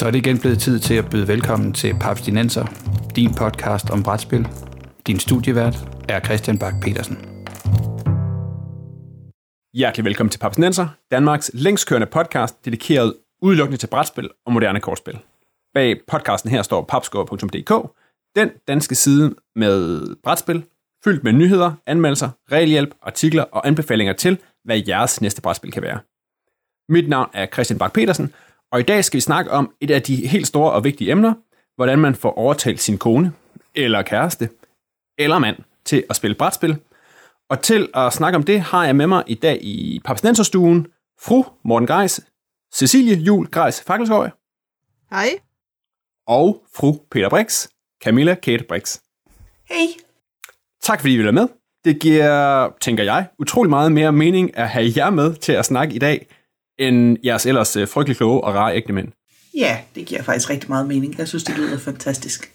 Så er det igen blevet tid til at byde velkommen til Papstinenser, din podcast om brætspil. Din studievært er Christian Bak petersen Hjertelig velkommen til Papstinenser, Danmarks længstkørende podcast, dedikeret udelukkende til brætspil og moderne kortspil. Bag podcasten her står papskår.dk, den danske side med brætspil, fyldt med nyheder, anmeldelser, regelhjælp, artikler og anbefalinger til, hvad jeres næste brætspil kan være. Mit navn er Christian Bak petersen og i dag skal vi snakke om et af de helt store og vigtige emner, hvordan man får overtalt sin kone, eller kæreste, eller mand til at spille brætspil. Og til at snakke om det har jeg med mig i dag i Papsnenserstuen fru Morten Greis, Cecilie Jul Greis Fakkelshøj. Hej. Og fru Peter Brix, Camilla Kate Brix. Hej. Tak fordi I vil være med. Det giver, tænker jeg, utrolig meget mere mening at have jer med til at snakke i dag, end jeres ellers øh, frygtelig kloge og rare ægte mænd. Ja, det giver faktisk rigtig meget mening. Jeg synes, det lyder fantastisk.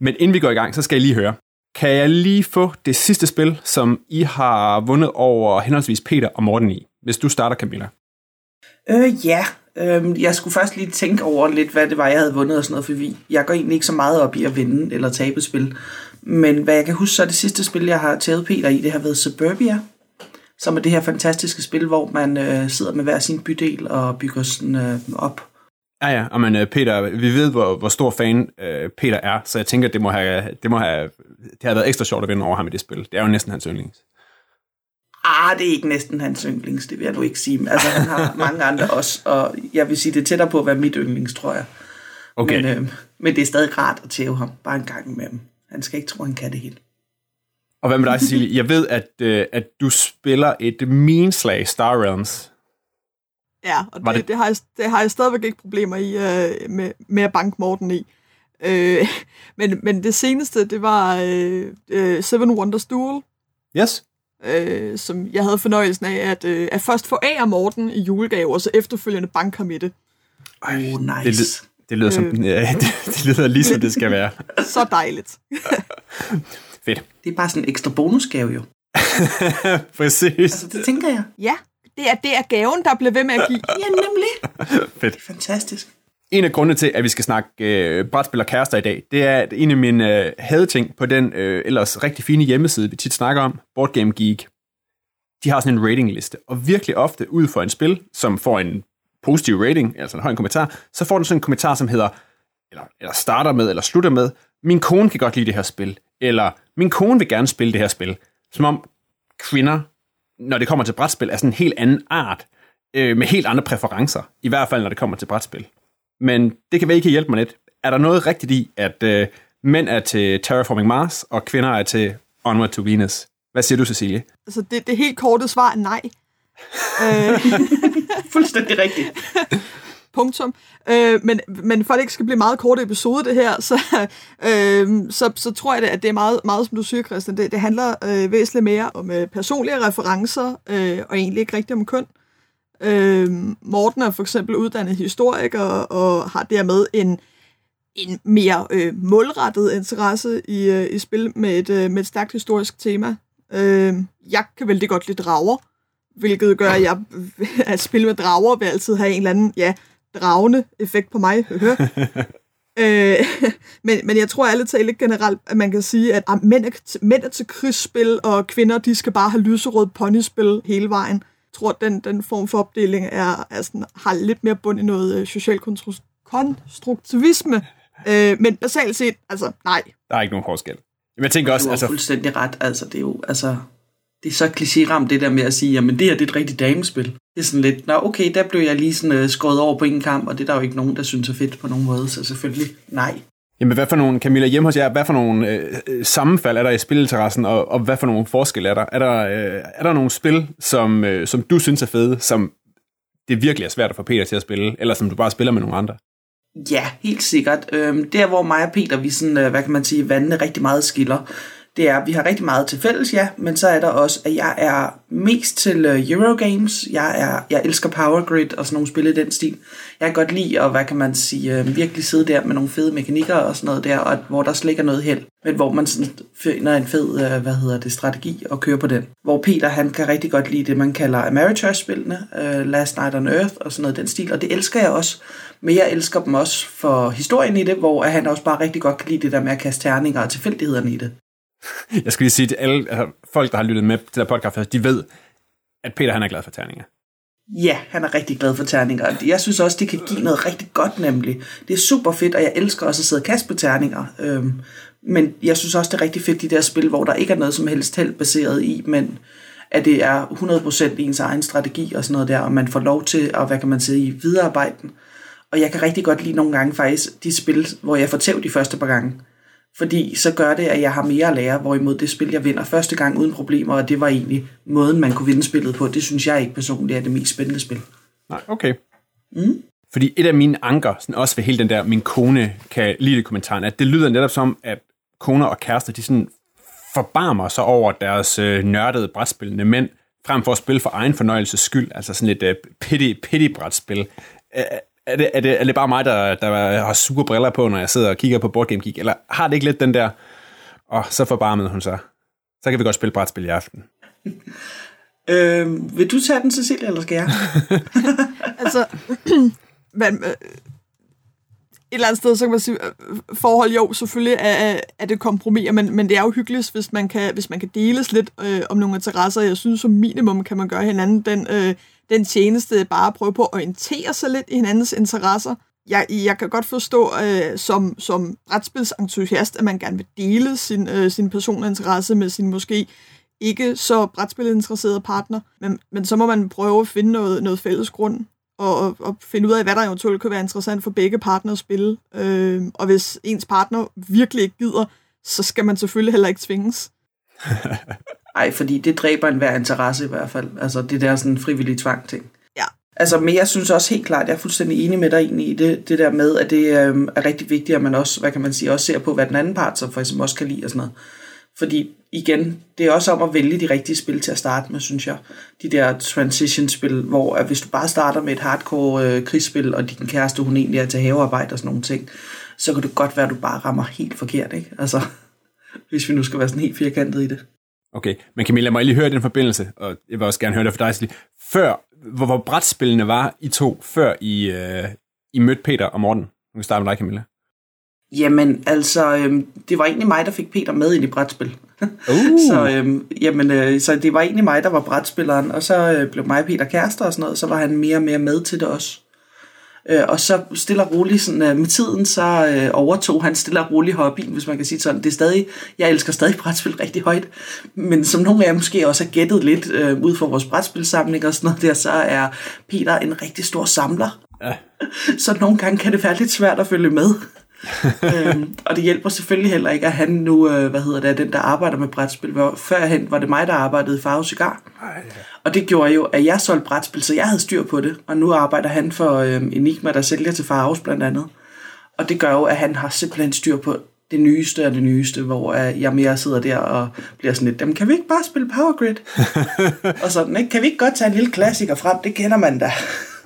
Men inden vi går i gang, så skal jeg lige høre. Kan jeg lige få det sidste spil, som I har vundet over henholdsvis Peter og Morten i? Hvis du starter, Camilla. Øh, ja. Øh, jeg skulle først lige tænke over lidt, hvad det var, jeg havde vundet og sådan noget, for vi, jeg går egentlig ikke så meget op i at vinde eller tabe spil. Men hvad jeg kan huske, så er det sidste spil, jeg har taget Peter i, det har været Suburbia som er det her fantastiske spil, hvor man øh, sidder med hver sin bydel og bygger sådan øh, op. Ja, ja, og men øh, Peter, vi ved, hvor, hvor stor fan øh, Peter er, så jeg tænker, det må, have, det må have, det har været ekstra sjovt at vinde over ham i det spil. Det er jo næsten hans yndlings. Ah, det er ikke næsten hans yndlings, det vil jeg nu ikke sige. Altså, han har mange andre også, og jeg vil sige, det er tættere på at være mit yndlings, tror jeg. Okay. Men, øh, men det er stadig rart at tæve ham, bare en gang med ham. Han skal ikke tro, han kan det hele. Og hvad med dig, Cecilie? Jeg ved, at, øh, at du spiller et meanslag Star Realms. Ja, og det, det? Det, har jeg, det har jeg stadigvæk ikke problemer i øh, med, med at banke Morten i. Øh, men, men det seneste, det var øh, øh, Seven Wonders Duel. Yes. Øh, som jeg havde fornøjelsen af at, øh, at først få af Morten i julegave, og så efterfølgende banke ham i det. Oh, nice. Det, det lyder, som, øh. det, det lyder lige som det skal være. så dejligt. Fedt. Det er bare sådan en ekstra bonusgave jo. Præcis. Altså, det tænker jeg. Ja, det er, det er gaven, der bliver ved med at give. ja, nemlig. Fedt. Det er fantastisk. En af grundene til, at vi skal snakke øh, brætspil og kærester i dag, det er at en af mine øh, hadeting på den øh, ellers rigtig fine hjemmeside, vi tit snakker om, Board Game Geek. De har sådan en ratingliste, og virkelig ofte ud for en spil, som får en positiv rating, altså en høj kommentar, så får den sådan en kommentar, som hedder, eller, eller starter med, eller slutter med, min kone kan godt lide det her spil, eller min kone vil gerne spille det her spil. Som om kvinder, når det kommer til brætspil, er sådan en helt anden art, øh, med helt andre præferencer. I hvert fald, når det kommer til brætspil. Men det kan vel ikke hjælpe mig lidt. Er der noget rigtigt i, at øh, mænd er til Terraforming Mars, og kvinder er til Onward to Venus? Hvad siger du, Cecilie? Altså, det, det helt korte svar er nej. øh. Fuldstændig rigtigt. Punktum. Øh, men, men for at det ikke skal blive meget kort episode, det her, så, øh, så, så tror jeg, at det er meget, meget som du siger, Christian. Det, det handler øh, væsentligt mere om øh, personlige referencer, øh, og egentlig ikke rigtig om køn. Øh, Morten er for eksempel uddannet historiker, og har dermed en, en mere øh, målrettet interesse i, øh, i spil med et, øh, med et stærkt historisk tema. Øh, jeg kan vældig godt lide drager, hvilket gør, at jeg at spille med drager vil altid have en eller anden, ja, dragende effekt på mig. øh, men, men jeg tror ærligt talt ikke generelt, at man kan sige, at ah, mænd, er, mænd er til krigsspil, og kvinder de skal bare have lyserød ponyspil hele vejen. Jeg tror, at den, den form for opdeling er, er sådan, har lidt mere bund i noget øh, social konstruktivisme. Øh, men basalt set, altså nej. Der er ikke nogen forskel. Men jeg tænker også... Du har altså... fuldstændig ret. Altså, det er jo, altså, det er så klichéramt det der med at sige, jamen det her det er et rigtigt damespil. Det er sådan lidt, nå okay, der blev jeg lige sådan uh, skåret over på en kamp, og det er der jo ikke nogen, der synes er fedt på nogen måde, så selvfølgelig nej. Jamen hvad for nogle, Camilla, hjemme hos jer, hvad for nogle øh, øh sammenfald er der i spilinteressen, og, og hvad for nogle forskelle er der? Er der, øh, er der nogle spil, som, øh, som du synes er fede, som det virkelig er svært at få Peter til at spille, eller som du bare spiller med nogle andre? Ja, helt sikkert. Øhm, der hvor mig og Peter, vi sådan, øh, hvad kan man sige, vandene rigtig meget skiller, det er, at vi har rigtig meget til fælles, ja, men så er der også, at jeg er mest til øh, Eurogames. Jeg, er, jeg elsker Power Grid og sådan nogle spil i den stil. Jeg kan godt lide at, hvad kan man sige, øh, virkelig sidde der med nogle fede mekanikker og sådan noget der, og hvor der slet ikke er noget held, men hvor man sådan finder en fed, øh, hvad hedder det, strategi og kører på den. Hvor Peter, han kan rigtig godt lide det, man kalder Ameritrash-spillene, uh, Last Night on Earth og sådan noget den stil, og det elsker jeg også. Men jeg elsker dem også for historien i det, hvor han også bare rigtig godt kan lide det der med at kaste terninger og tilfældighederne i det. Jeg skulle lige sige til alle altså, folk, der har lyttet med til der podcast, de ved, at Peter han er glad for terninger. Ja, han er rigtig glad for terninger. Jeg synes også, det kan give noget rigtig godt nemlig. Det er super fedt, og jeg elsker også at sidde og kaste på terninger. Øhm, men jeg synes også, det er rigtig fedt, de der spil, hvor der ikke er noget som helst held baseret i, men at det er 100% ens egen strategi og sådan noget der, og man får lov til at, hvad kan man sige, viderearbejde den. Og jeg kan rigtig godt lide nogle gange faktisk de spil, hvor jeg får tæv de første par gange. Fordi så gør det, at jeg har mere at lære, hvorimod det spil, jeg vinder første gang uden problemer, og det var egentlig måden, man kunne vinde spillet på. Det synes jeg ikke personligt er det mest spændende spil. Nej, okay. Mm. Fordi et af mine anker, sådan også ved hele den der, min kone kan lide kommentaren, at det lyder netop som, at koner og kærester, de sådan forbarmer sig over deres øh, nørdede brætspillende mænd, frem for at spille for egen fornøjelses skyld, altså sådan et øh, pity, pity brætspil er det, er, det, er det bare mig, der, der har super briller på, når jeg sidder og kigger på Board Game Geek? Eller har det ikke lidt den der, og så forbarmede hun sig. Så kan vi godt spille brætspil i aften. øh, vil du tage den, Cecilia, eller skal jeg? altså, men, øh, et eller andet sted, så kan man sige, øh, forhold jo, selvfølgelig er, er det kompromis, men, men det er jo hyggeligt, hvis man kan, hvis man kan deles lidt øh, om nogle interesser. Jeg synes, som minimum kan man gøre hinanden den, øh, den tjeneste, bare prøve på at orientere sig lidt i hinandens interesser. Jeg, jeg kan godt forstå øh, som, som brætspilsentusiast, at man gerne vil dele sin, øh, sin personlige interesse med sin måske ikke så brætspilinteresserede partner, men, men så må man prøve at finde noget, noget fælles grund og, og finde ud af, hvad der eventuelt kan være interessant for begge partner at spille. Øh, og hvis ens partner virkelig ikke gider, så skal man selvfølgelig heller ikke tvinges. Nej, fordi det dræber enhver interesse i hvert fald. Altså det der sådan frivillig tvang ting. Ja. Altså, men jeg synes også helt klart, jeg er fuldstændig enig med dig i det, det der med, at det øh, er rigtig vigtigt, at man også, hvad kan man sige, også ser på, hvad den anden part så for eksempel også kan lide og sådan noget. Fordi igen, det er også om at vælge de rigtige spil til at starte med, synes jeg. De der transition-spil, hvor at hvis du bare starter med et hardcore øh, krigsspil, og din kæreste, hun egentlig er til havearbejde og sådan nogle ting, så kan det godt være, at du bare rammer helt forkert, ikke? Altså, hvis vi nu skal være sådan helt firkantet i det. Okay, men Camilla, må jeg lige høre den forbindelse, og jeg vil også gerne høre det for dig, Celie. Før, hvor, hvor brætspillene var I to, før I, øh, I mødte Peter og Morten? Nu kan starte med dig, Camilla. Jamen, altså, øhm, det var egentlig mig, der fik Peter med ind i brætspil. Uh. så, øhm, jamen, øh, så det var egentlig mig, der var brætspilleren, og så øh, blev mig og Peter kærester og sådan noget, så var han mere og mere med til det også. Øh, og så stille og roligt sådan, øh, med tiden, så øh, overtog han stille og roligt hobbyen, hvis man kan sige sådan. Det er stadig, jeg elsker stadig brætspil rigtig højt, men som nogle af jer måske også har gættet lidt øh, ud fra vores brætspilsamling og sådan noget der, så er Peter en rigtig stor samler. Ja. så nogle gange kan det være lidt svært at følge med. Øhm, og det hjælper selvfølgelig heller ikke, at han nu, øh, hvad hedder det, den der arbejder med brætspil. Førhen var det mig, der arbejdede i Farve Cigar. Ej, ja. Og det gjorde jo, at jeg solgte brætspil, så jeg havde styr på det. Og nu arbejder han for øh, Enigma, der sælger til Farves blandt andet. Og det gør jo, at han har simpelthen styr på det nyeste og det nyeste, hvor jeg mere sidder der og bliver sådan lidt, kan vi ikke bare spille Power Grid? og sådan, ikke? kan vi ikke godt tage en lille klassiker frem? Det kender man da.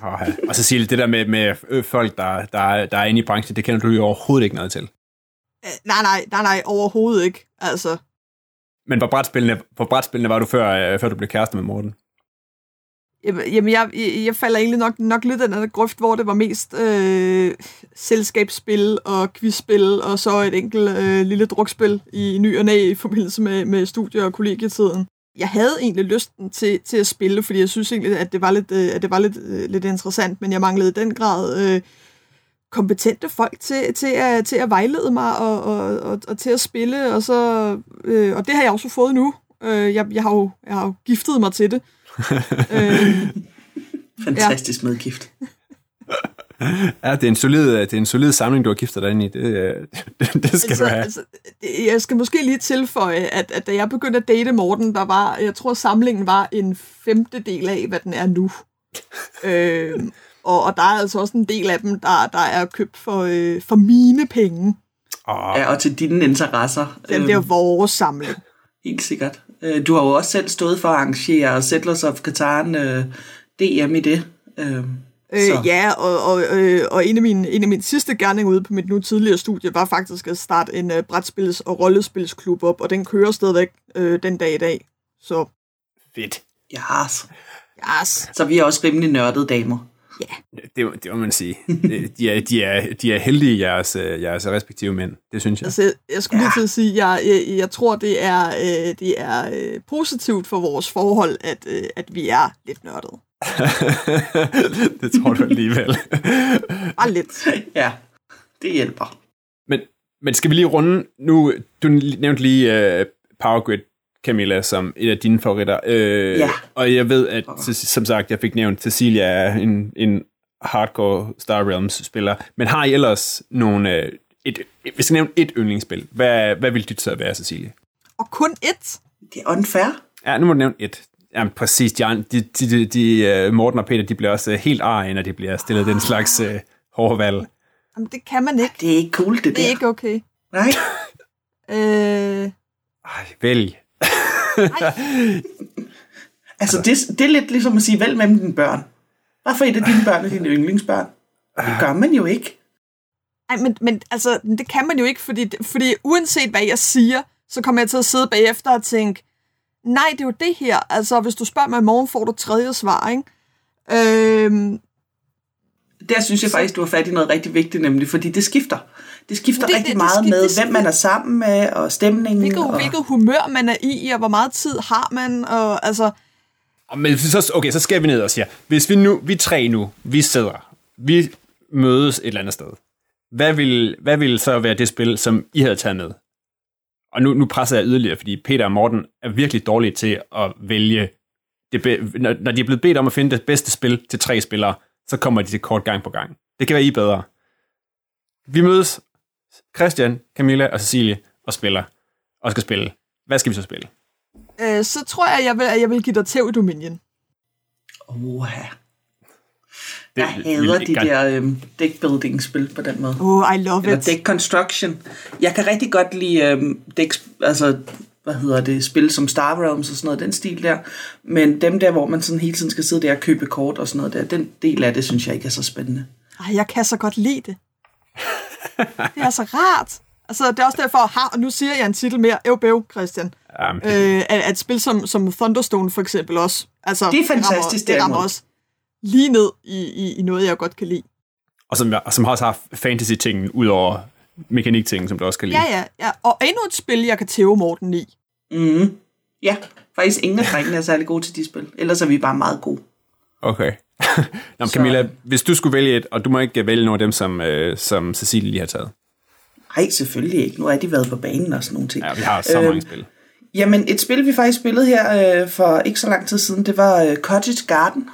Oh, ja. Og så siger det der med, med øh, folk, der, der, der er inde i branchen, det kender du jo overhovedet ikke noget til. Øh, nej, nej, nej, nej, overhovedet ikke. Altså. Men hvor brætspillene, hvor brætspillene var du før, øh, før du blev kæreste med Morten? Jamen, jeg, jeg, jeg falder egentlig nok, nok lidt af den grøft, hvor det var mest øh, selskabsspil og quizspil, og så et enkelt øh, lille drukspil i ny og næ i forbindelse med, med studie- og kollegietiden jeg havde egentlig lysten til, til at spille, fordi jeg synes egentlig, at det var lidt, øh, at det var lidt, øh, lidt interessant, men jeg manglede i den grad øh, kompetente folk til, til, at, til at vejlede mig og, og, og, og til at spille, og, så, øh, og det har jeg også fået nu. Øh, jeg, jeg, har jo, jeg har jo giftet mig til det. øh, Fantastisk ja. medgift. Ja, det er en solid, det er en solid samling, du har giftet dig ind i. Det, det, det skal altså, du have. Altså, jeg skal måske lige tilføje, at, at da jeg begyndte at date Morten, der var, jeg tror samlingen var en femtedel af, hvad den er nu. øh, og, og der er altså også en del af dem, der, der er købt for, øh, for mine penge. Oh. Ja, og til dine interesser. Den Øhm, bliver vores samling. Helt sikkert. Øh, Du har jo også selv stået for at arrangere Settlers of Catan øh, DM i det. Øh. Øh, ja, og, og, øh, og en, af mine, en af mine sidste gerninger ude på mit nu tidligere studie var faktisk at starte en øh, brætspils- og rollespilsklub op, og den kører stadigvæk øh, den dag i dag. Så, Fedt. Yes. yes. Så vi er også rimelig nørdede damer. Det, det må man sige. De, er, de, er, de er heldige, jeres, øh, jeres respektive mænd. Det synes jeg. Altså, jeg skulle lige til at sige, jeg, jeg, jeg tror, det er, øh, det er øh, positivt for vores forhold, at, øh, at vi er lidt nørdede. det tror du alligevel. Bare lidt. Ja, det hjælper. men, men skal vi lige runde nu? Du nævnte lige uh, Power Grid, Camilla, som et af dine favoritter. Uh, Ja. Og jeg ved, at som sagt, jeg fik nævnt, Cecilia er en, en hardcore Star Realms-spiller. Men har I ellers nogle... Uh, et, hvis jeg nævner et yndlingsspil, hvad, hvad vil dit så være, Cecilie? Og kun ét. Det er unfair. Ja, nu må du nævne et. Jamen præcis, de, de, de, de, uh, Morten og Peter, de bliver også uh, helt arige, når de bliver stillet den slags uh, hårde valg. Jamen, det kan man ikke. Det er ikke cool, det, Det der. er ikke okay. Nej. Øh, Ej, vælg. Altså, det, det er lidt ligesom at sige, vælg mellem dine børn. Hvorfor et af dine børn er dine yndlingsbørn? Det gør man jo ikke. Ej, men, men altså, det kan man jo ikke, fordi, fordi uanset hvad jeg siger, så kommer jeg til at sidde bagefter og tænke, nej, det er jo det her. Altså, hvis du spørger mig i morgen, får du tredje svar, ikke? Øhm, Der synes jeg faktisk, du har fat i noget rigtig vigtigt, nemlig, fordi det skifter. Det skifter Det- det, det- rigtig det meget skifter- med, det hvem man er sammen med, og stemningen. hvilket, og... hvilket humør man er i, og hvor meget tid har man, og altså, Men så, okay, så skal vi ned og siger, hvis vi nu, vi tre nu, vi sidder, vi mødes et eller andet sted. Hvad vil, hvad vil så være det spil, som I havde taget med? Og nu, nu presser jeg yderligere, fordi Peter og Morten er virkelig dårlige til at vælge, det be, når, når de er blevet bedt om at finde det bedste spil til tre spillere, så kommer de til kort gang på gang. Det kan være I bedre. Vi mødes, Christian, Camilla og Cecilie, og spiller, og skal spille. Hvad skal vi så spille? øh, så tror jeg, jeg vil, at jeg vil give dig tæv i Dominion. Oha. Det- Jeg hader de der øhm, deckbuilding-spil på den måde. Oh, I love Eller it. deck construction. Jeg kan rigtig godt lide øhm, decks, altså, hvad hedder det, spil som Star Realms og sådan noget, den stil der. Men dem der, hvor man sådan hele tiden skal sidde der og købe kort og sådan noget der, den del af det, synes jeg ikke er så spændende. Ej, jeg kan så godt lide det. Det er så rart. Altså, det er også derfor, ha, og nu siger jeg en titel mere, øv bæv, Christian. Jamen, Øh, at, at et spil som, som Thunderstone for eksempel også. Altså, Det er fantastisk, Det rammer, det rammer også lige ned i, i, i noget, jeg godt kan lide. Og som, og som også har fantasy-tingen, ud over mekanik-tingen, som du også kan lide. Ja, ja, ja. Og endnu et spil, jeg kan tæve Morten i. Mm. Ja, faktisk ingen af drengene er særlig gode til de spil. Ellers er vi bare meget gode. Okay. Nå, Camilla, hvis du skulle vælge et, og du må ikke vælge nogle af dem, som, øh, som Cecilie lige har taget. Nej, selvfølgelig ikke. Nu er de været på banen og sådan nogle ting. Ja, vi har så Øhm, mange spil. Jamen, et spil, vi faktisk spillede her øh, for ikke så lang tid siden, det var øh, Cottage Garden.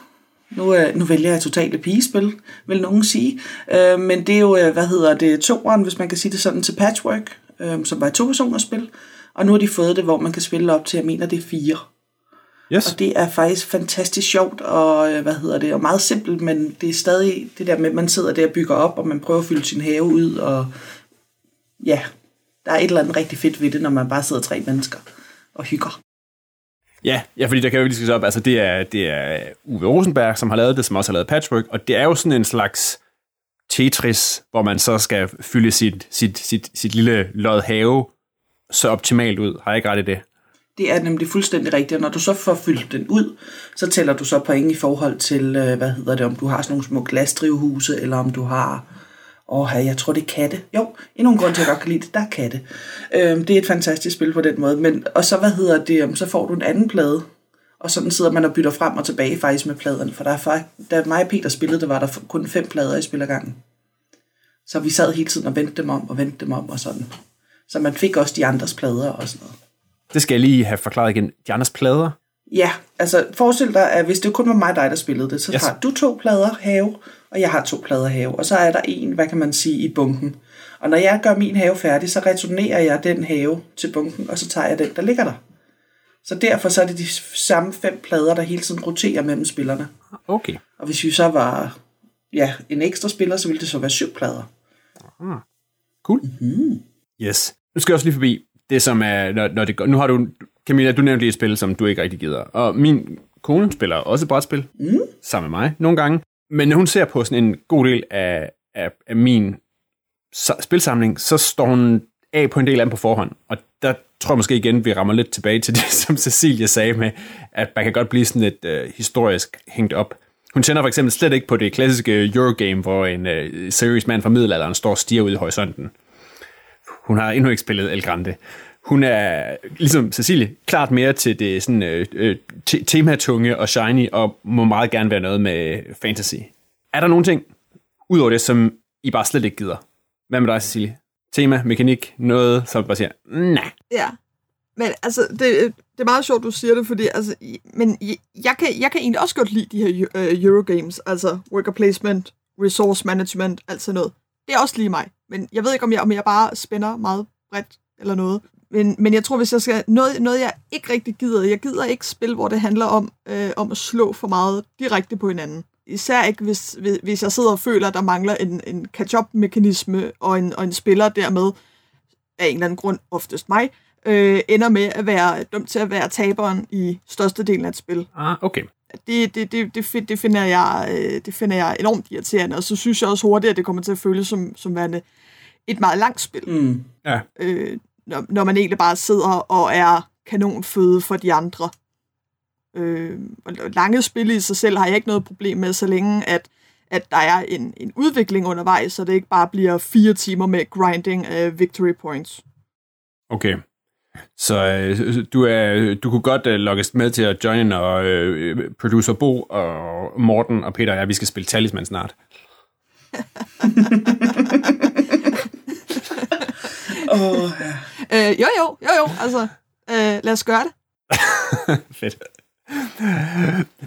Nu, øh, nu vælger jeg totalt et pigespil, vil nogen sige. Øh, men det er jo, øh, hvad hedder det, toeren, hvis man kan sige det sådan, til Patchwork, øh, som var et to-personers spil. Og nu har de fået det, hvor man kan spille op til, jeg mener, det er fire. Yes. Og det er faktisk fantastisk sjovt, og øh, hvad hedder det, og meget simpelt, men det er stadig det der med, at man sidder der og bygger op, og man prøver at fylde sin have ud, og ja, der er et eller andet rigtig fedt ved det, når man bare sidder tre mennesker og hygger. Ja, ja, fordi der kan jo lige sige op, altså det er, det er øh, Uwe Rosenberg, som har lavet det, som også har lavet Patchwork, og det er jo sådan en slags Tetris, hvor man så skal fylde sit, sit, sit, sit lille lod have så optimalt ud. Har jeg ikke ret i det? Det er nemlig fuldstændig rigtigt, og når du så får fyldt den ud, så tæller du så point i forhold til, øh, hvad hedder det, om du har sådan nogle små glasdrivhuse, eller om du har, åh, jeg tror det er katte. Jo, endnu en grund til, at jeg godt kan lide det, der er katte. Øhm, det er et fantastisk spil på den måde, men, og så, hvad hedder det, øhm, så får du en anden plade, og sådan sidder man og bytter frem og tilbage faktisk med pladerne, for der er faktisk, da mig og Peter spillede, der var der kun fem plader i spillergangen. Så vi sad hele tiden og vendte dem om og vendte dem om og sådan. Så man fik også de andres plader og sådan noget. Det skal jeg lige have forklaret igen. De andres plader? Ja, altså forestil dig, at hvis det kun var mig og dig, der spillede det, så yes. har du to plader have, og jeg har to plader have, og så er der en, hvad kan man sige, i bunken. Og når jeg gør min have færdig, så returnerer jeg den have til bunken, og så tager jeg den, der ligger der. Så derfor så er det de samme fem plader, der hele tiden roterer mellem spillerne. Okay. Og hvis vi så var ja, en ekstra spiller, så ville det så være syv plader. Cool. Yes. Nu skal jeg også lige forbi det, som er, når, når det går. Nu har du, Camilla, du nævnte lige et spil, som du ikke rigtig gider. Og min kone spiller også brætspil, mm. sammen med mig nogle gange. Men når hun ser på sådan en god del af, af, af min spilsamling, så står hun af på en del af dem på forhånd. Og der tror jeg måske igen, vi rammer lidt tilbage til det, som Cecilia sagde med, at man kan godt blive sådan lidt øh, historisk hængt op. Hun tænder for eksempel slet ikke på det klassiske Eurogame, hvor en øh, serious man fra middelalderen står og stiger ud i horisonten. Hun har endnu ikke spillet El Grande. Hun er, ligesom Cecilie, klart mere til det sådan, øh, øh, tematunge og shiny, og må meget gerne være noget med fantasy. Er der nogle ting, udover det, som I bare slet ikke gider? Hvad med dig, Cecilie? Tema, mekanik, noget, som bare siger, nej. Ja, men altså, det, det er meget sjovt, du siger det, fordi altså, men jeg kan, jeg kan egentlig også godt lide de her uh, Eurogames, altså worker placement, resource management, alt sådan noget. Det er også lige mig, men jeg ved ikke, om jeg, om jeg bare spænder meget bredt eller noget. Men, men jeg tror, hvis jeg skal... Noget, noget, jeg ikke rigtig gider. Jeg gider ikke spil, hvor det handler om, øh, om at slå for meget direkte på hinanden. Især ikke, hvis, hvis jeg sidder og føler, at der mangler en, en catch-up-mekanisme, og en, og en spiller dermed, af en eller anden grund, oftest mig, øh, ender med at være dumt til at være taberen i størstedelen af et spil. Ah, okay. Det, det, det, det, det, finder jeg, øh, det finder jeg enormt irriterende, og så synes jeg også hurtigt, at det kommer til at føles som, som værende et meget langt spil. Mm. Ja. Øh, når, når man egentlig bare sidder og er kanonføde for de andre. Øh, og lange spil i sig selv har jeg ikke noget problem med, så længe at, at der er en, en udvikling undervejs, så det ikke bare bliver fire timer med grinding af victory points. Okay. Så øh, du, er, du kunne godt øh, logges med til at join, og øh, producer Bo og Morten og Peter og jeg, vi skal spille Talisman snart. oh, ja øh, jo, jo, jo, jo, altså, øh, lad os gøre det. Fedt.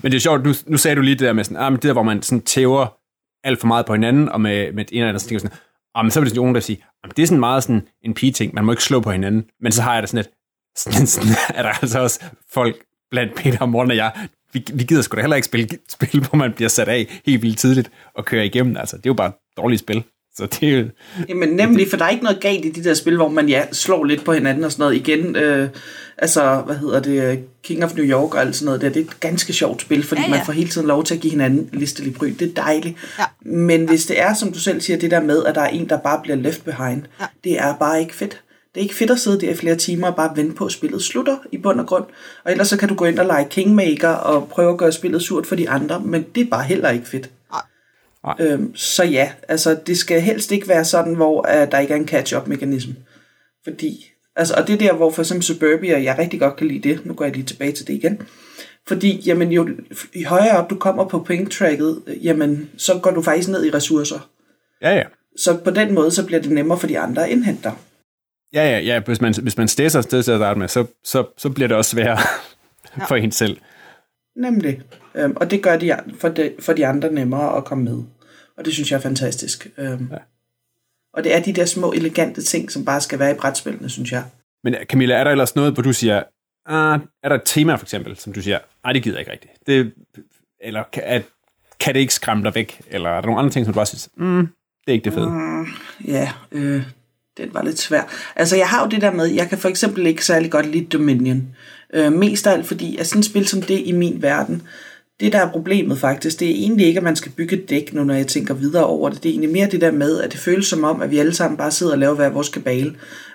Men det er sjovt, nu, nu sagde du lige det der med sådan, ah, men det der, hvor man sådan tæver alt for meget på hinanden, og med, med en eller andet, så tænker sådan, ah, men så vil det sådan nogen, der siger, ah, det er sådan meget sådan en pige-ting, man må ikke slå på hinanden. Men så har jeg det sådan lidt, sådan, sådan er der altså også folk blandt Peter og Morten og jeg, vi, vi gider sgu da heller ikke spille spil, hvor man bliver sat af helt vildt tidligt og kører igennem. Altså, det er jo bare dårligt spil. Så det er jo... Jamen nemlig, for der er ikke noget galt i de der spil, hvor man ja, slår lidt på hinanden og sådan noget. Igen, øh, altså, hvad hedder det, King of New York og alt sådan noget der, det er et ganske sjovt spil, fordi ja, ja. man får hele tiden lov til at give hinanden listelig bry. Det er dejligt. Ja. Men hvis det er, som du selv siger, det der med, at der er en, der bare bliver left behind, ja. det er bare ikke fedt. Det er ikke fedt at sidde der i flere timer og bare vente på, at spillet slutter i bund og grund. Og ellers så kan du gå ind og lege Kingmaker og prøve at gøre spillet surt for de andre, men det er bare heller ikke fedt. Øhm, så ja, altså det skal helst ikke være sådan, hvor uh, der ikke er en catch-up-mekanisme. Fordi, altså, og det er der, hvor for eksempel Suburbia, jeg rigtig godt kan lide det, nu går jeg lige tilbage til det igen, fordi jamen, jo højere op du kommer på point-tracket, jamen, så går du faktisk ned i ressourcer. Ja, ja. Så på den måde, så bliver det nemmere for de andre at indhente Ja, ja, ja. Hvis man, hvis man stæser sted til at starte med, så, så, så bliver det også sværere ja. for en selv. Nemlig. Øhm, og det gør de, for, de, for de andre nemmere at komme med. Og det synes jeg er fantastisk. Øhm, ja. Og det er de der små, elegante ting, som bare skal være i brætspillene, synes jeg. Men Camilla, er der ellers noget, hvor du siger, ah, er der et tema for eksempel, som du siger, nej, det gider jeg ikke rigtigt. Det, eller kan, at, kan det ikke skræmme dig væk? Eller er der nogle andre ting, som du bare synes, mm, det er ikke det fede? Mm, ja, øh, den var lidt svær. Altså, jeg har jo det der med, jeg kan for eksempel ikke særlig godt lide Dominion. Øh, mest af alt fordi, at sådan et spil som det i min verden, det der er problemet faktisk, det er egentlig ikke, at man skal bygge et dæk, nu når jeg tænker videre over det. Det er egentlig mere det der med, at det føles som om, at vi alle sammen bare sidder og laver hver vores kabale.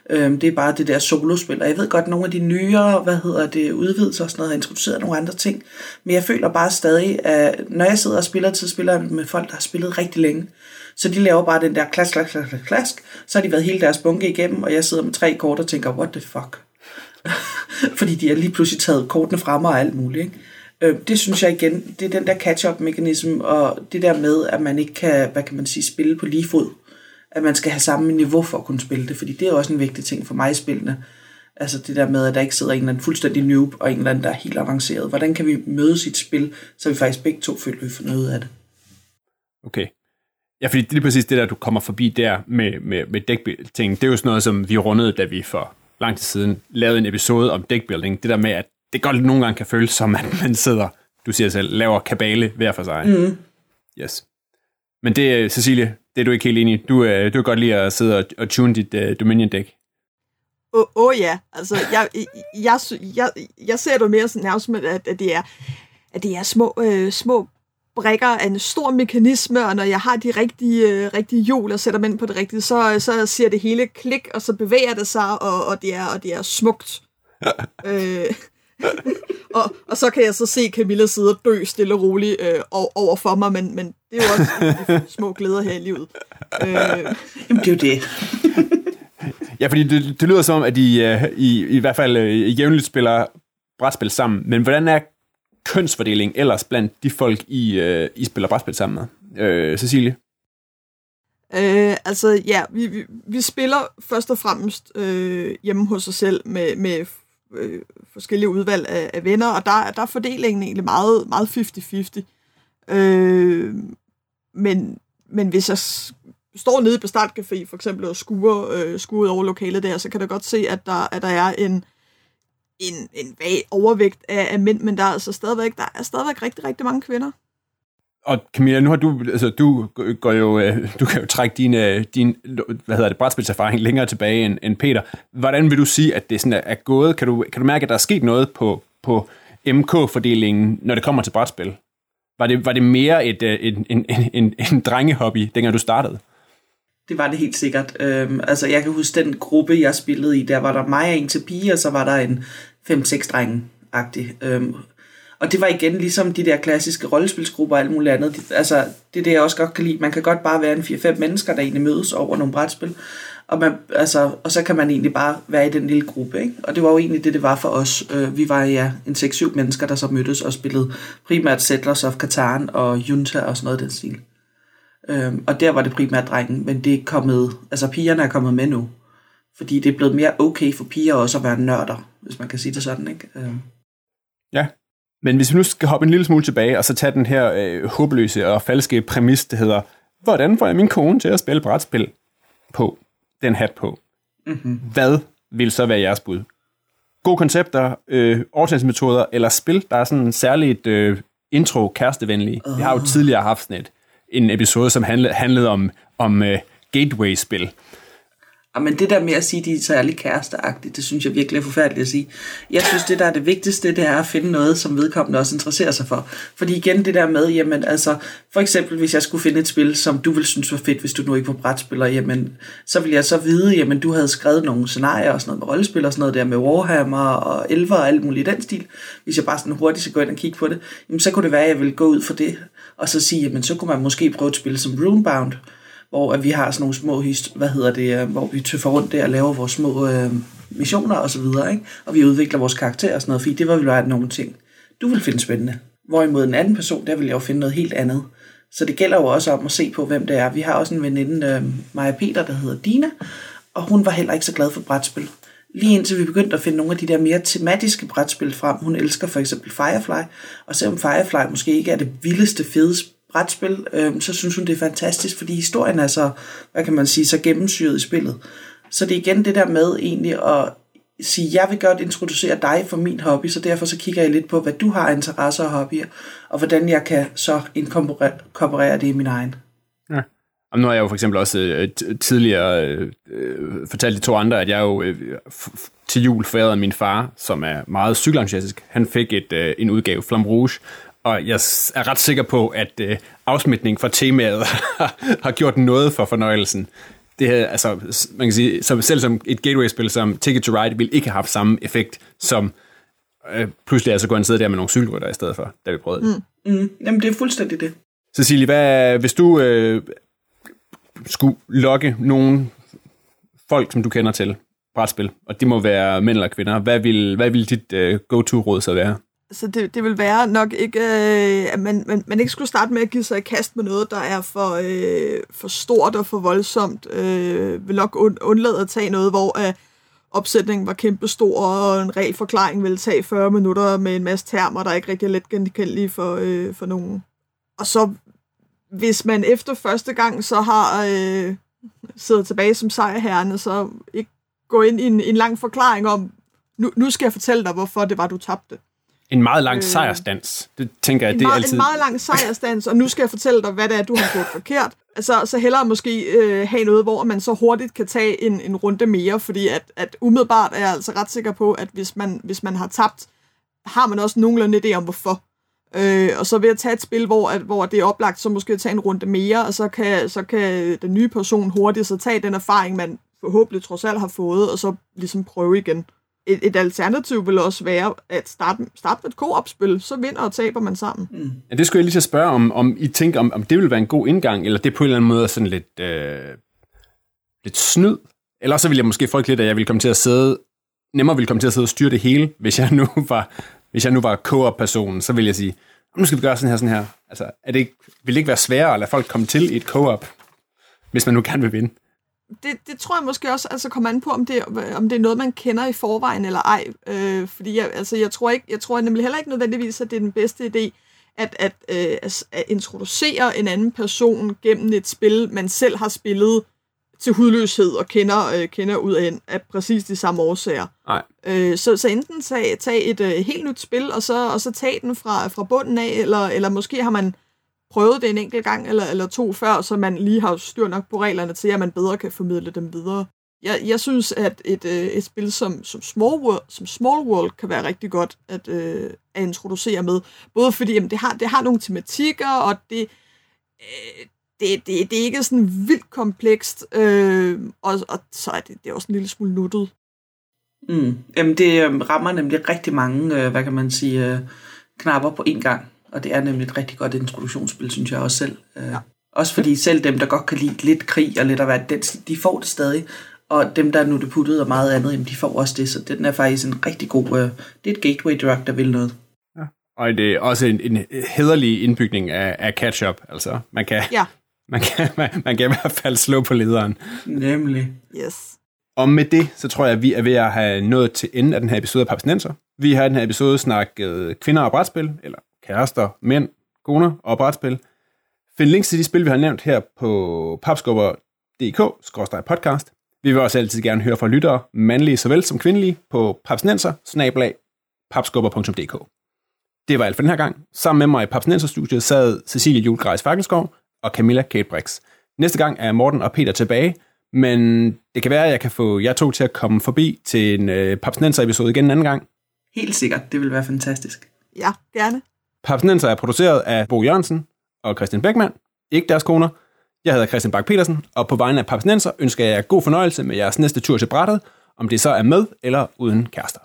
Øhm, det er bare det der solospil. Og jeg ved godt, at nogle af de nyere, hvad hedder det, udvidelser og sådan noget, har introduceret nogle andre ting. Men jeg føler bare stadig, at når jeg sidder og spiller til spiller med folk, der har spillet rigtig længe, så de laver bare den der klask, klask, klask, klask, så har de været hele deres bunke igennem, og jeg sidder med tre kort og tænker, what the fuck? Fordi de har lige pludselig taget kortene frem og alt muligt. Ikke? Øh, det synes jeg igen, det er den der catch-up-mekanisme, og det der med, at man ikke kan, hvad kan man sige, spille på lige fod. At man skal have samme niveau for at kunne spille det, fordi det er også en vigtig ting for mig i spillene. Altså det der med, at der ikke sidder en eller anden fuldstændig noob, og en eller anden, der er helt avanceret. Hvordan kan vi møde sit spil, så vi faktisk begge to føler, at vi får noget af det? Okay. Ja, fordi det er præcis det der, du kommer forbi der med, med, med dækting. Det er jo sådan noget, som vi rundede, da vi for lang tid siden lavede en episode om deckbuilding. Det der med, at det godt nogle gange kan føles som, at man sidder, du siger selv, laver kabale hver for sig. Mm. Yes. Men det, Cecilie, det er du ikke helt enig i. Du, uh, du kan godt lide at sidde og, og tune dit uh, Dominion-dæk. Åh oh, oh, ja, altså jeg, jeg, jeg, jeg ser det mere sådan nærmest, at, at det er, at det er små, øh, små brikker af en stor mekanisme, og når jeg har de rigtige, øh, rigtige hjul og sætter dem ind på det rigtige, så, så ser det hele klik, og så bevæger det sig, og, og, det, er, og det er smukt. øh, og, og så kan jeg så se Camilla sidde og dø stille og roligt øh, over for mig, men, men det er jo også de små glæder her i livet. Øh. Jamen, det er jo det. ja, fordi det, det lyder som om, at I, uh, I, i hvert fald uh, jævnligt spiller brætspil sammen, men hvordan er kønsfordeling ellers blandt de folk, I, øh, I spiller brætspil sammen med? Øh, Cecilie? Øh, altså, ja, vi, vi, vi spiller først og fremmest øh, hjemme hos os selv med, med øh, forskellige udvalg af, af venner, og der, der er fordelingen egentlig meget, meget 50-50. Øh, men, men hvis jeg står nede på Startcafé for eksempel og skuer, øh, skuer over lokalet der, så kan du godt se, at der, at der er en, en, en vag overvægt af, af mænd, men der er altså stadigvæk, der er stadigvæk rigtig, rigtig mange kvinder. Og Camilla, nu har du, altså du går jo, øh, du kan jo trække din, øh, din hvad hedder det, brætspilserfaring længere tilbage end, end Peter. Hvordan vil du sige, at det sådan er, er gået? Kan du, kan du mærke, at der er sket noget på, på MK-fordelingen, når det kommer til brætspil? Var det, var det mere et, øh, en, en, en, en, en drengehobby, dengang du startede? Det var det helt sikkert. Øhm, altså, jeg kan huske den gruppe, jeg spillede i, der var der mig og en til pige, og så var der en 5-6 drenge-agtig. Øhm, og det var igen ligesom de der klassiske rollespilsgrupper og alt muligt andet. Altså, det er det, jeg også godt kan lide. Man kan godt bare være en 4-5 mennesker, der egentlig mødes over nogle brætspil. Og, man, altså, og så kan man egentlig bare være i den lille gruppe. Ikke? Og det var jo egentlig det, det var for os. Øh, vi var ja, en 6-7 mennesker, der så mødtes og spillede primært Settlers of Catan og Junta og sådan noget den stil. Øhm, og der var det primært drengen, men det er kommet, altså pigerne er kommet med nu. Fordi det er blevet mere okay for piger også at være nørder, hvis man kan sige det sådan, ikke? Øhm. Ja, men hvis vi nu skal hoppe en lille smule tilbage, og så tage den her øh, håbløse og falske præmis, der hedder, hvordan får jeg min kone til at spille brætspil på den hat på? Mm-hmm. Hvad vil så være jeres bud? Gode koncepter, øh, overtagelsesmetoder eller spil, der er sådan særligt øh, intro kærestevenlige. Uh. Vi har jo tidligere haft sådan et, en episode, som handlede, handlede om, om øh, gateway-spil. Ah, men det der med at sige, at de er særlig kæresteagtige, det synes jeg virkelig er forfærdeligt at sige. Jeg synes, det der er det vigtigste, det er at finde noget, som vedkommende også interesserer sig for. Fordi igen, det der med, jamen altså, for eksempel hvis jeg skulle finde et spil, som du ville synes var fedt, hvis du nu ikke var brætspiller, jamen, så ville jeg så vide, jamen du havde skrevet nogle scenarier og sådan noget med rollespil og sådan noget der med Warhammer og Elver og alt muligt i den stil. Hvis jeg bare sådan hurtigt skal gå ind og kigge på det, jamen så kunne det være, at jeg ville gå ud for det, og så sige, jamen så kunne man måske prøve et spil som Runebound, hvor at vi har sådan nogle små, hvad hedder det, øh, hvor vi tøffer rundt der og laver vores små øh, missioner og så videre, ikke? og vi udvikler vores karakter og sådan noget, fordi det var vel være nogle ting, du vil finde spændende. Hvorimod en anden person, der vil jeg jo finde noget helt andet. Så det gælder jo også om at se på, hvem det er. Vi har også en veninde, øh, Maja Peter, der hedder Dina, og hun var heller ikke så glad for brætspil. Lige indtil vi begyndte at finde nogle af de der mere tematiske brætspil frem. Hun elsker for eksempel Firefly, og selvom Firefly måske ikke er det vildeste, fedeste brætspil, øh, så synes hun, det er fantastisk, fordi historien er så, hvad kan man sige, så gennemsyret i spillet. Så det er igen det der med egentlig at sige, jeg vil godt introducere dig for min hobby, så derfor så kigger jeg lidt på, hvad du har interesser og hobbyer, og hvordan jeg kan så inkorporere det i min egen. Ja. Og nu har jeg jo for eksempel også øh, tidligere øh, øh, fortalt de to andre, at jeg jo øh, til jul forærede min far, som er meget cykelentusiastisk. Han fik et, øh, en udgave, Flam Rouge, og jeg er ret sikker på, at øh, afsmitning fra temaet har gjort noget for fornøjelsen. Det her, altså, man kan sige, som, selv som et gateway-spil som Ticket to Ride, vil ikke have haft samme effekt, som øh, pludselig altså gå en sidde der med nogle cykelrytter i stedet for, da vi prøvede det. Mm. Mm. Jamen, det er fuldstændig det. Cecilie, hvad, hvis du øh, skulle lokke nogle folk, som du kender til brætspil, og det må være mænd eller kvinder, hvad vil, hvad vil dit øh, go-to-råd så være? Så det, det vil være nok ikke, øh, at man, man, man ikke skulle starte med at give sig i kast med noget, der er for, øh, for stort og for voldsomt. Øh, vil nok undlade at tage noget, hvor øh, opsætningen var kæmpestor, og en regelforklaring ville tage 40 minutter med en masse termer, der ikke rigtig er let genkendelige for, øh, for nogen. Og så, hvis man efter første gang så har øh, siddet tilbage som sejrherrene, så ikke gå ind i en, en lang forklaring om, nu, nu skal jeg fortælle dig, hvorfor det var, du tabte en meget lang øh, sejrsdans. Det tænker jeg, en det er meget, altid... En meget lang sejrsdans, og nu skal jeg fortælle dig, hvad det er, du har gjort forkert. Altså, så hellere måske øh, have noget, hvor man så hurtigt kan tage en, en runde mere, fordi at, at umiddelbart er jeg altså ret sikker på, at hvis man, hvis man har tabt, har man også nogenlunde idé om, hvorfor. Øh, og så ved at tage et spil, hvor, at, hvor det er oplagt, så måske tage en runde mere, og så kan, så kan den nye person hurtigt så tage den erfaring, man forhåbentlig trods alt har fået, og så ligesom prøve igen. Et, et alternativ vil også være at starte, starte med et co-op-spil, så vinder og taber man sammen. Mm. Ja, det skulle jeg lige til at spørge om, om I tænker, om, om det vil være en god indgang, eller det på en eller anden måde sådan lidt, øh, lidt snyd. Eller så vil jeg måske frygte lidt, at jeg vil komme til at sidde, nemmere vil komme til at sidde og styre det hele, hvis jeg nu var, hvis jeg nu var co-op-personen, så vil jeg sige, nu skal vi gøre sådan her, sådan her. Altså, er det ikke, vil det ikke være sværere at lade folk komme til i et co-op, hvis man nu gerne vil vinde? Det, det tror jeg måske også altså kommer an på, om det, om det er noget, man kender i forvejen eller ej. Øh, fordi jeg, altså, jeg, tror ikke, jeg tror nemlig heller ikke nødvendigvis, at det er den bedste idé, at, at, øh, at, at introducere en anden person gennem et spil, man selv har spillet til hudløshed og kender, øh, kender ud af, af præcis de samme årsager. Nej. Øh, så, så enten tag, tag et øh, helt nyt spil, og så, og så tag den fra, fra bunden af, eller, eller måske har man prøvet det en enkelt gang eller, eller to før, så man lige har styr nok på reglerne til, at man bedre kan formidle dem videre. Jeg, jeg synes, at et, øh, et spil som, som, Small World, som Small World kan være rigtig godt at, øh, at introducere med. Både fordi jamen, det, har, det har nogle tematikker, og det, øh, det, det, det er ikke sådan vildt komplekst, øh, og, og så er det, det er også en lille smule nuttet. Mm. Jamen, det øh, rammer nemlig rigtig mange, øh, hvad kan man sige, øh, knapper på én gang. Og det er nemlig et rigtig godt introduktionsspil, synes jeg også selv. Øh, ja. Også fordi selv dem, der godt kan lide lidt krig og lidt at være den, de får det stadig. Og dem, der er nu det puttet og meget andet, jamen, de får også det. Så den er faktisk en rigtig god... Øh, det er et gateway drug, der vil noget. Ja. Og det er også en, en hederlig indbygning af, af catch-up. Altså, man kan, ja. man, kan, man, man kan i hvert fald slå på lederen. Nemlig. Yes. Og med det, så tror jeg, at vi er ved at have nået til enden af den her episode af Papsnenser. Vi har i den her episode snakket kvinder og brætspil, eller kærester, mænd, koner og brætspil. Find links til de spil, vi har nævnt her på papskubber.dk-podcast. Vi vil også altid gerne høre fra lyttere, mandlige såvel som kvindelige, på papsnenser papskubber.dk. Det var alt for den her gang. Sammen med mig i Papsnenser-studiet sad Cecilie Julgrejs Fakkelskov og Camilla Kate Brix. Næste gang er Morten og Peter tilbage, men det kan være, at jeg kan få jer to til at komme forbi til en øh, Papsnenser-episode igen en anden gang. Helt sikkert. Det vil være fantastisk. Ja, gerne. Papsnenser er produceret af Bo Jørgensen og Christian Beckmann, ikke deres koner. Jeg hedder Christian Bak petersen og på vegne af Papsnenser ønsker jeg jer god fornøjelse med jeres næste tur til brættet, om det så er med eller uden kærester.